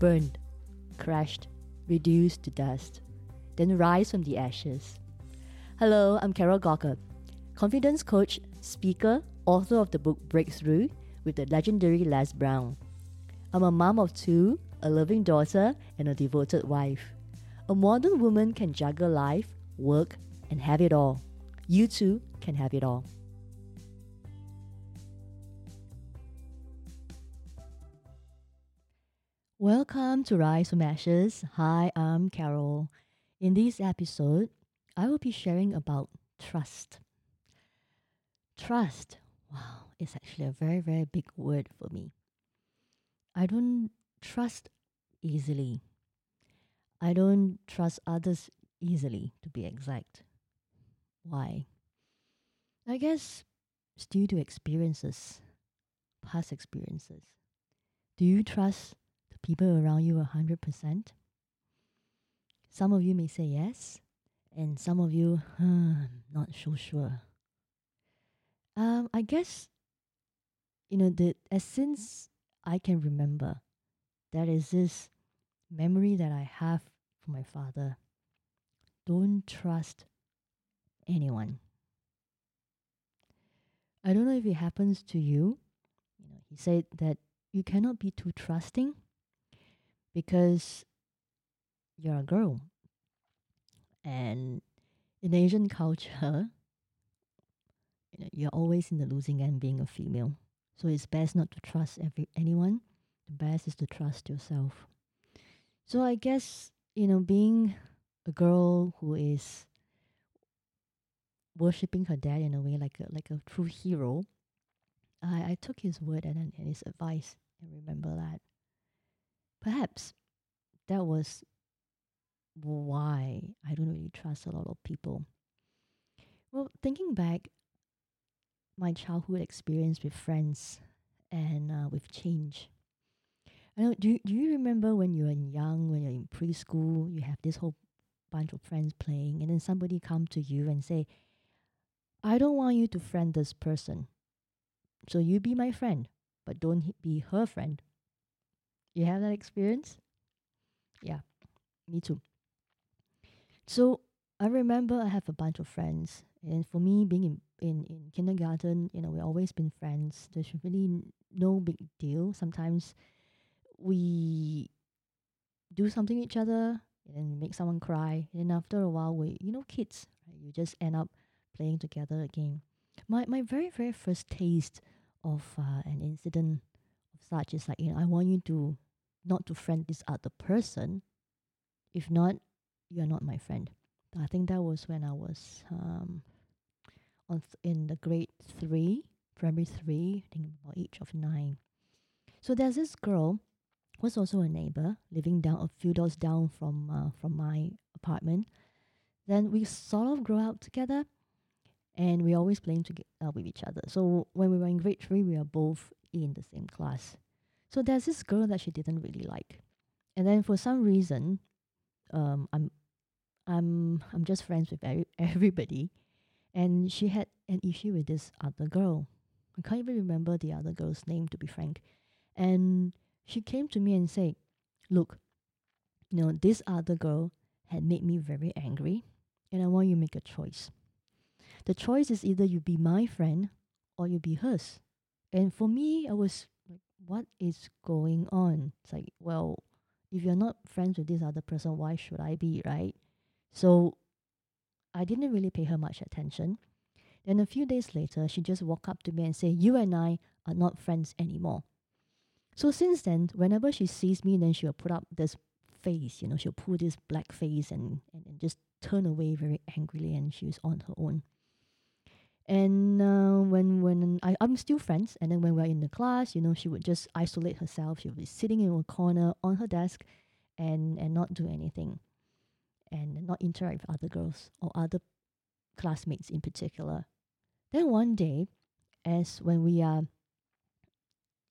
burned, crushed, reduced to dust, then rise from the ashes. Hello, I'm Carol Gawker, confidence coach, speaker, author of the book Breakthrough with the legendary Les Brown. I'm a mom of two, a loving daughter, and a devoted wife. A modern woman can juggle life, work, and have it all. You too can have it all. Welcome to Rise from Ashes. Hi, I'm Carol. In this episode, I will be sharing about trust. Trust, wow, it's actually a very, very big word for me. I don't trust easily. I don't trust others easily, to be exact. Why? I guess it's due to experiences, past experiences. Do you trust people around you 100%? Some of you may say yes, and some of you, hmm, not so sure. Um, I guess, you know, the as since I can remember, that is this memory that I have from my father. Don't trust anyone. I don't know if it happens to you. You know, he said that you cannot be too trusting because you're a girl. And in Asian culture, you know, you're always in the losing end being a female. So it's best not to trust every anyone. The best is to trust yourself. So I guess, you know, being a girl who is worshipping her dad in a way like a like a true hero, I, I took his word and, and his advice and remember that. Perhaps that was why I don't really trust a lot of people. Well, thinking back, my childhood experience with friends and uh, with change. I know. Do Do you remember when you were young, when you're in preschool, you have this whole bunch of friends playing, and then somebody come to you and say, "I don't want you to friend this person, so you be my friend, but don't be her friend." You have that experience? Yeah, me too. So I remember I have a bunch of friends, and for me, being in in, in kindergarten, you know, we've always been friends. There's really no big deal. Sometimes we do something each other and make someone cry, and after a while, we you know, kids, right? You just end up playing together again. My my very very first taste of uh, an incident such is like you know I want you to not to friend this other person. If not, you are not my friend. I think that was when I was um, on th- in the grade three, primary three, I think about age of nine. So there's this girl was also a neighbor living down a few doors down from uh, from my apartment. Then we sort of grew up together, and we always playing together uh, with each other. So when we were in grade three, we were both in the same class. So there's this girl that she didn't really like, and then for some reason, um, I'm, I'm, I'm just friends with every, everybody, and she had an issue with this other girl. I can't even remember the other girl's name to be frank, and she came to me and said, "Look, you know this other girl had made me very angry, and I want you to make a choice. The choice is either you be my friend or you be hers." And for me, I was like, what is going on? It's like, well, if you're not friends with this other person, why should I be, right? So I didn't really pay her much attention. Then a few days later, she just walked up to me and said, You and I are not friends anymore. So since then, whenever she sees me, then she'll put up this face, you know, she'll pull this black face and, and, and just turn away very angrily and she was on her own. And uh, when when I, I'm still friends, and then when we're in the class, you know, she would just isolate herself. She would be sitting in a corner on her desk, and and not do anything, and not interact with other girls or other classmates in particular. Then one day, as when we are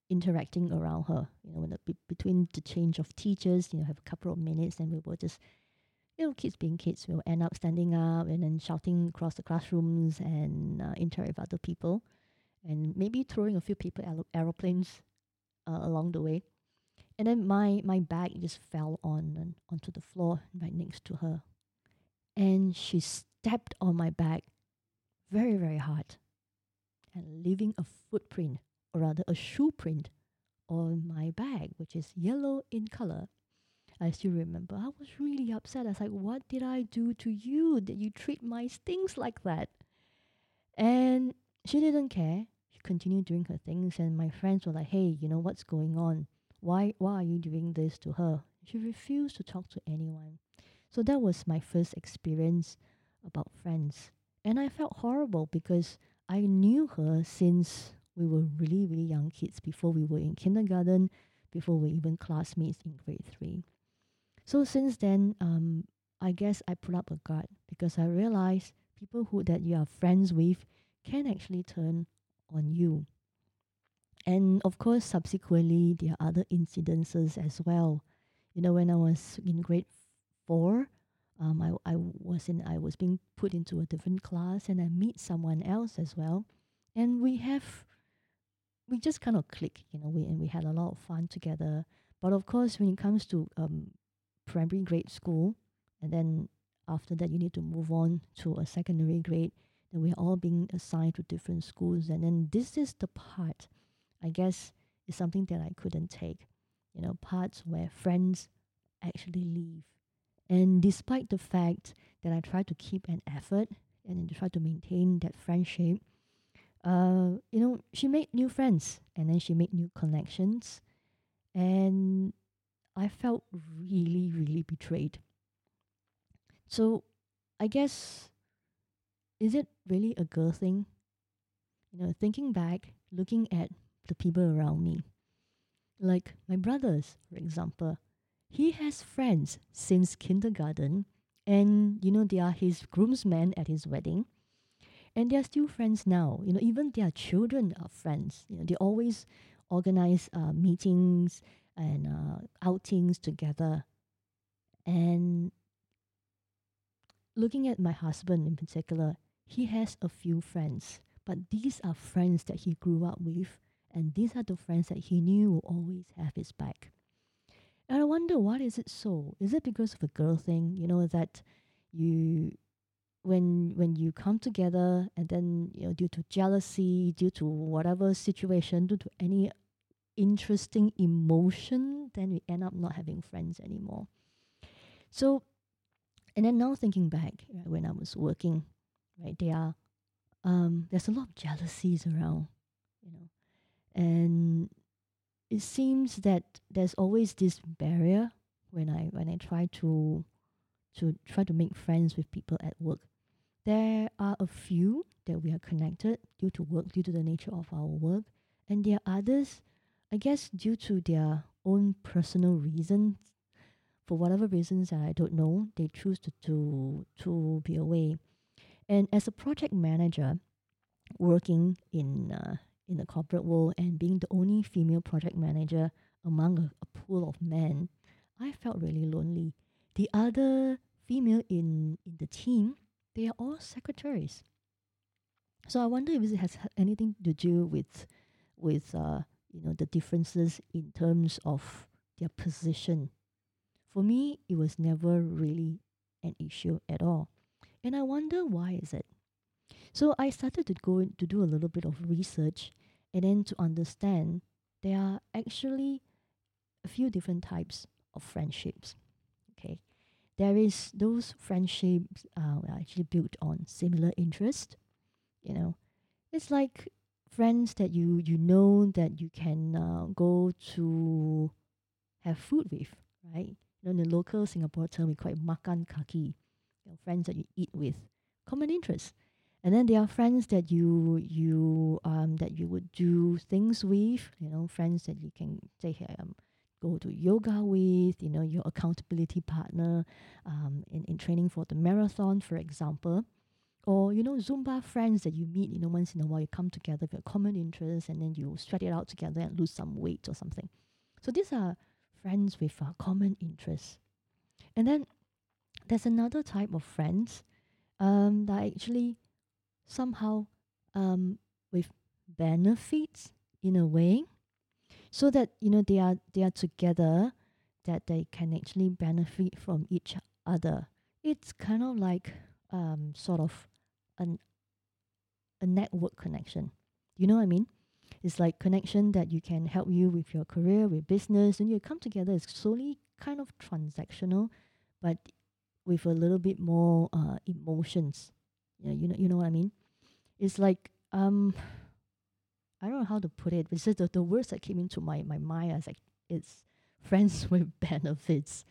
interacting around her, you know, when the, be- between the change of teachers, you know, have a couple of minutes, and we will just you know, kids being kids will end up standing up and then shouting across the classrooms and uh, interact with other people, and maybe throwing a few paper aeroplanes uh, along the way. And then my my bag just fell on onto the floor right next to her, and she stepped on my bag very very hard, and leaving a footprint or rather a shoe print on my bag, which is yellow in color. I still remember. I was really upset. I was like, "What did I do to you that you treat my things like that?" And she didn't care. She continued doing her things, and my friends were like, "Hey, you know what's going on? Why why are you doing this to her?" She refused to talk to anyone. So that was my first experience about friends, and I felt horrible because I knew her since we were really really young kids before we were in kindergarten, before we were even classmates in grade three. So since then, um, I guess I put up a guard because I realized people who that you are friends with can actually turn on you. And of course, subsequently, there are other incidences as well. You know, when I was in grade four, um, I, I was in I was being put into a different class, and I meet someone else as well, and we have we just kind of click, you know, we and we had a lot of fun together. But of course, when it comes to um, primary grade school, and then after that you need to move on to a secondary grade. Then we're all being assigned to different schools, and then this is the part, I guess, is something that I couldn't take. You know, parts where friends actually leave, and despite the fact that I try to keep an effort and try to maintain that friendship, uh, you know, she made new friends and then she made new connections, and I felt really, really betrayed. So I guess is it really a girl thing? You know, thinking back, looking at the people around me, like my brothers, for example, he has friends since kindergarten, and you know, they are his groomsmen at his wedding, and they are still friends now. You know, even their children are friends. You know, they always organize uh, meetings and uh, outings together. And looking at my husband in particular, he has a few friends, but these are friends that he grew up with, and these are the friends that he knew will always have his back. And I wonder what is it so? Is it because of a girl thing? You know that you when when you come together and then you know due to jealousy, due to whatever situation, due to any interesting emotion, then we end up not having friends anymore. So, and then now thinking back, right, when I was working, right, there are um, there's a lot of jealousies around, you know, and it seems that there's always this barrier when I when I try to to try to make friends with people at work. There are a few that we are connected due to work, due to the nature of our work, and there are others I guess due to their own personal reasons, for whatever reasons I don't know, they choose to, to, to be away. And as a project manager, working in uh, in the corporate world and being the only female project manager among a, a pool of men, I felt really lonely. The other female in, in the team, they are all secretaries. So I wonder if it has anything to do with with uh, you know the differences in terms of their position. For me, it was never really an issue at all. And I wonder why is it? So I started to go to do a little bit of research and then to understand there are actually a few different types of friendships. Okay. There is those friendships uh, are actually built on similar interest. You know, it's like friends that you you know that you can uh, go to have food with, right? You know, in the local Singapore term, we call it makan kaki. You know, friends that you eat with, common interests. And then there are friends that you you um that you would do things with, you know, friends that you can say um go to yoga with, you know, your accountability partner, um in, in training for the marathon, for example or you know zumba friends that you meet you know once in a while you come together with a common interest and then you sweat it out together and lose some weight or something. So these are friends with uh, common interests and then there's another type of friends um, that actually somehow um, with benefits in a way so that you know they are they are together that they can actually benefit from each other. It's kind of like um sort of an a network connection. You know what i mean? It's like connection that you can help you with your career with business and you come together. It's solely kind of transactional but with a little bit more uh, emotions. Yeah you know you know what i mean? It's like um I don't know how to put it. It's just the, the words that came into my, my mind is like it's friends with benefits,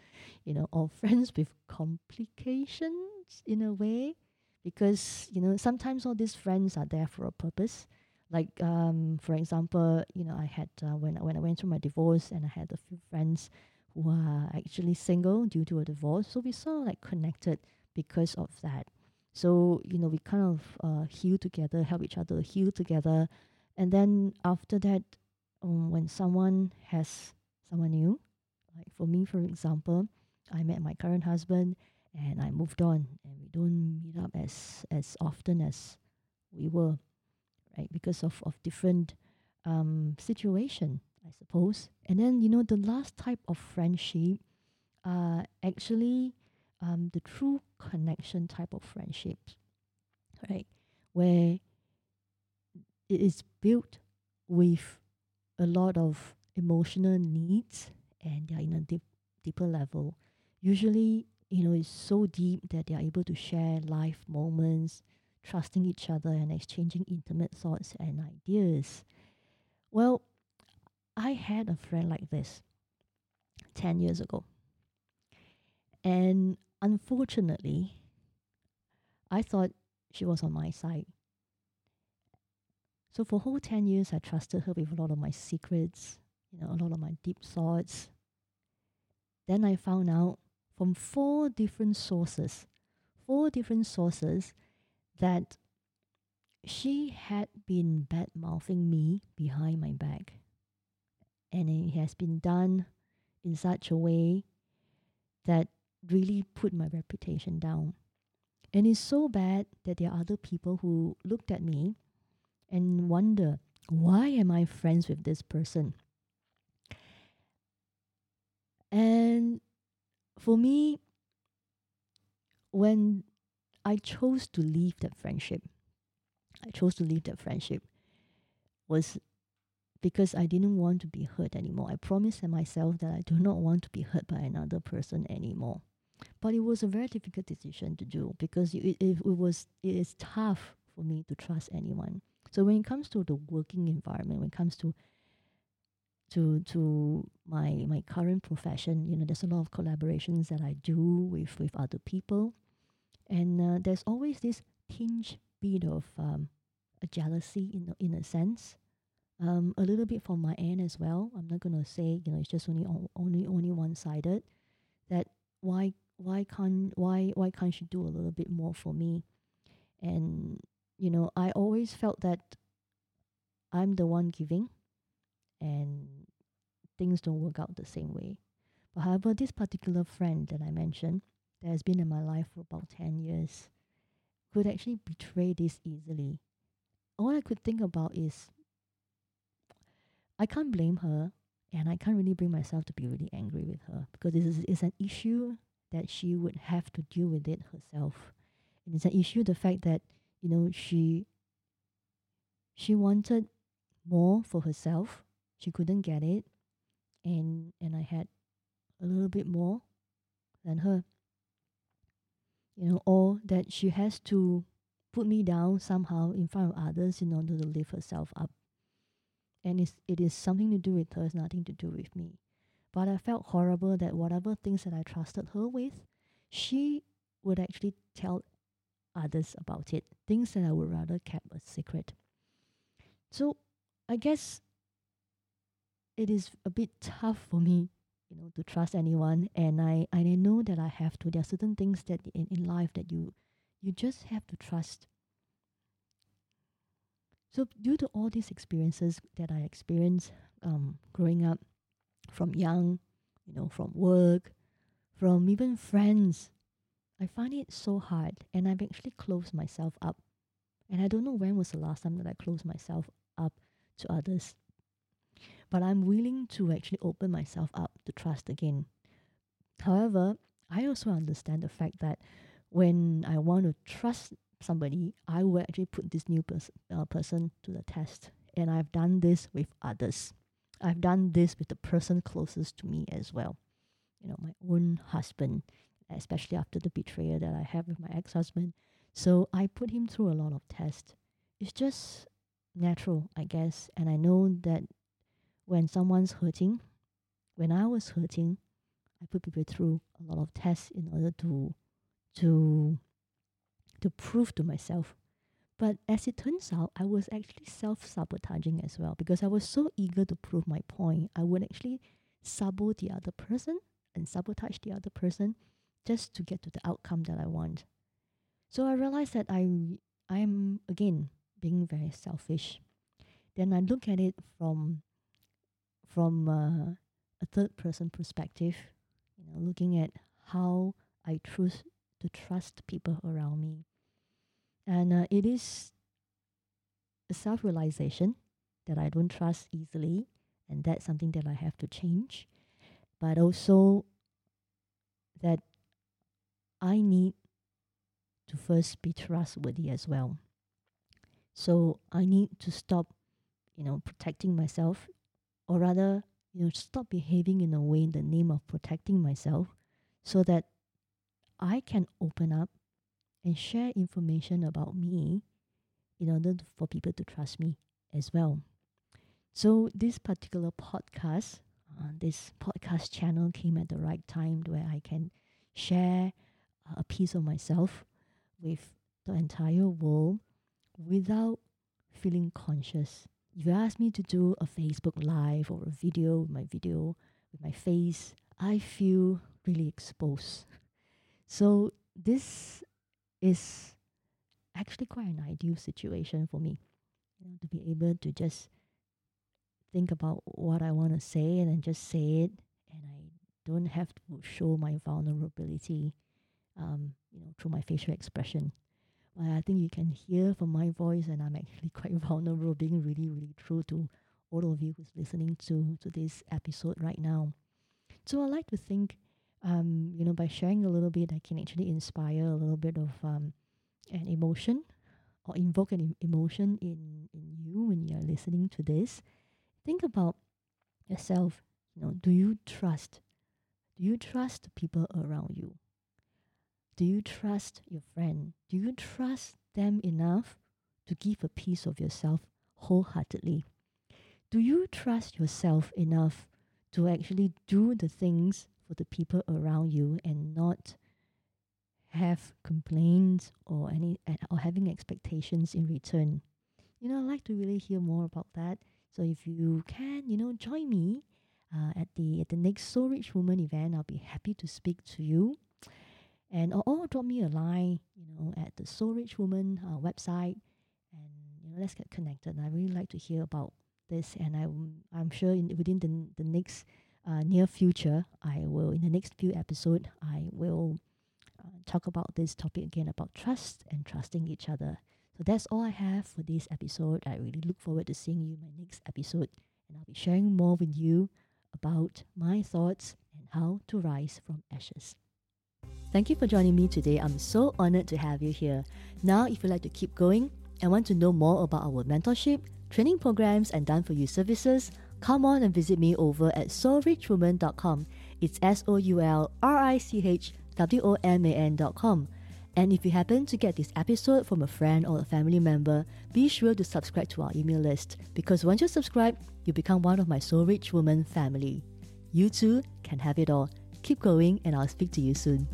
you know, or friends with complications in a way. Because, you know, sometimes all these friends are there for a purpose. Like, um, for example, you know, I had uh, when when I went through my divorce and I had a few friends who are actually single due to a divorce. So we sort of like connected because of that. So, you know, we kind of uh, heal together, help each other heal together and then after that, um, when someone has someone new, like for me, for example, I met my current husband and I moved on, and we don't meet up as as often as we were, right? Because of of different um, situation, I suppose. And then you know the last type of friendship, uh, actually, um, the true connection type of friendships, right? Where it is built with a lot of emotional needs and they're in a deep, deeper level. Usually, you know, it's so deep that they're able to share life moments, trusting each other and exchanging intimate thoughts and ideas. Well, I had a friend like this 10 years ago. And unfortunately, I thought she was on my side. So for whole 10 years, I trusted her with a lot of my secrets, you know, a lot of my deep thoughts. Then I found out from four different sources, four different sources, that she had been bad mouthing me behind my back. And it has been done in such a way that really put my reputation down. And it's so bad that there are other people who looked at me and wonder why am I friends with this person? And for me, when I chose to leave that friendship, I chose to leave that friendship was because I didn't want to be hurt anymore. I promised myself that I do not want to be hurt by another person anymore. But it was a very difficult decision to do because it, it, it was it is tough for me to trust anyone. So when it comes to the working environment, when it comes to to to my my current profession, you know, there's a lot of collaborations that I do with with other people, and uh, there's always this tinge bit of um, a jealousy in in a sense, um, a little bit from my end as well. I'm not gonna say you know it's just only only only one sided. That why why can't why why can't she do a little bit more for me, and you know, I always felt that I'm the one giving and things don't work out the same way. But however, this particular friend that I mentioned, that has been in my life for about 10 years, could actually betray this easily. All I could think about is I can't blame her and I can't really bring myself to be really angry with her because this is an issue that she would have to deal with it herself. And it's an issue the fact that you know she she wanted more for herself she couldn't get it and and i had a little bit more than her. You know or that she has to put me down somehow in front of others in order to lift herself up. And it's, it is something to do with her it's nothing to do with me. But i felt horrible that whatever things that i trusted her with she would actually tell others about it, things that I would rather kept a secret. So I guess it is a bit tough for me, you know, to trust anyone and I, I know that I have to. There are certain things that in, in life that you you just have to trust. So due to all these experiences that I experienced um, growing up from young, you know, from work, from even friends I find it so hard and I've actually closed myself up. And I don't know when was the last time that I closed myself up to others. But I'm willing to actually open myself up to trust again. However, I also understand the fact that when I want to trust somebody, I will actually put this new pers- uh, person to the test. And I've done this with others. I've done this with the person closest to me as well. You know, my own husband, especially after the betrayal that I have with my ex husband. So I put him through a lot of tests. It's just natural, I guess. And I know that when someone's hurting, when I was hurting, I put people through a lot of tests in order to to to prove to myself. But as it turns out, I was actually self sabotaging as well because I was so eager to prove my point. I would actually sabotage the other person and sabotage the other person just to get to the outcome that I want. So I realized that I I am again being very selfish. Then I look at it from from uh, a third person perspective, you know, looking at how I choose to trust people around me. And uh, it is a self realization that I don't trust easily, and that's something that I have to change. But also that I need to first be trustworthy as well. So I need to stop, you know, protecting myself, or rather, you know, stop behaving in a way in the name of protecting myself, so that I can open up and share information about me in order to, for people to trust me as well. So this particular podcast, uh, this podcast channel came at the right time where I can share a piece of myself with the entire world without feeling conscious. If you ask me to do a Facebook live or a video my video with my face, I feel really exposed. So this is actually quite an ideal situation for me, you know, to be able to just think about what I want to say and then just say it, and I don't have to show my vulnerability, um, you know, through my facial expression. I think you can hear from my voice, and I'm actually quite vulnerable, being really, really true to all of you who's listening to to this episode right now. So I like to think um, you know, by sharing a little bit, I can actually inspire a little bit of um, an emotion or invoke an emotion in, in you when you're listening to this. Think about yourself. You know, do you trust? Do you trust the people around you? Do you trust your friend? Do you trust them enough to give a piece of yourself wholeheartedly? Do you trust yourself enough to actually do the things for the people around you and not have complaints or any or having expectations in return. You know, I'd like to really hear more about that. So if you can, you know, join me uh, at the at the next Soul Rich Woman event. I'll be happy to speak to you. And or, or drop me a line, you know, at the Soul Rich Woman uh, website, and you know, let's get connected. I really like to hear about this, and I'm I'm sure in, within the the next uh, near future, I will in the next few episode, I will uh, talk about this topic again about trust and trusting each other. So that's all I have for this episode. I really look forward to seeing you in my next episode, and I'll be sharing more with you about my thoughts and how to rise from ashes. Thank you for joining me today. I'm so honored to have you here. Now, if you'd like to keep going and want to know more about our mentorship, training programs, and done for you services, come on and visit me over at soulrichwoman.com. It's S O U L R I C H W O M A N.com. And if you happen to get this episode from a friend or a family member, be sure to subscribe to our email list because once you subscribe, you become one of my Soul Rich Woman family. You too can have it all. Keep going, and I'll speak to you soon.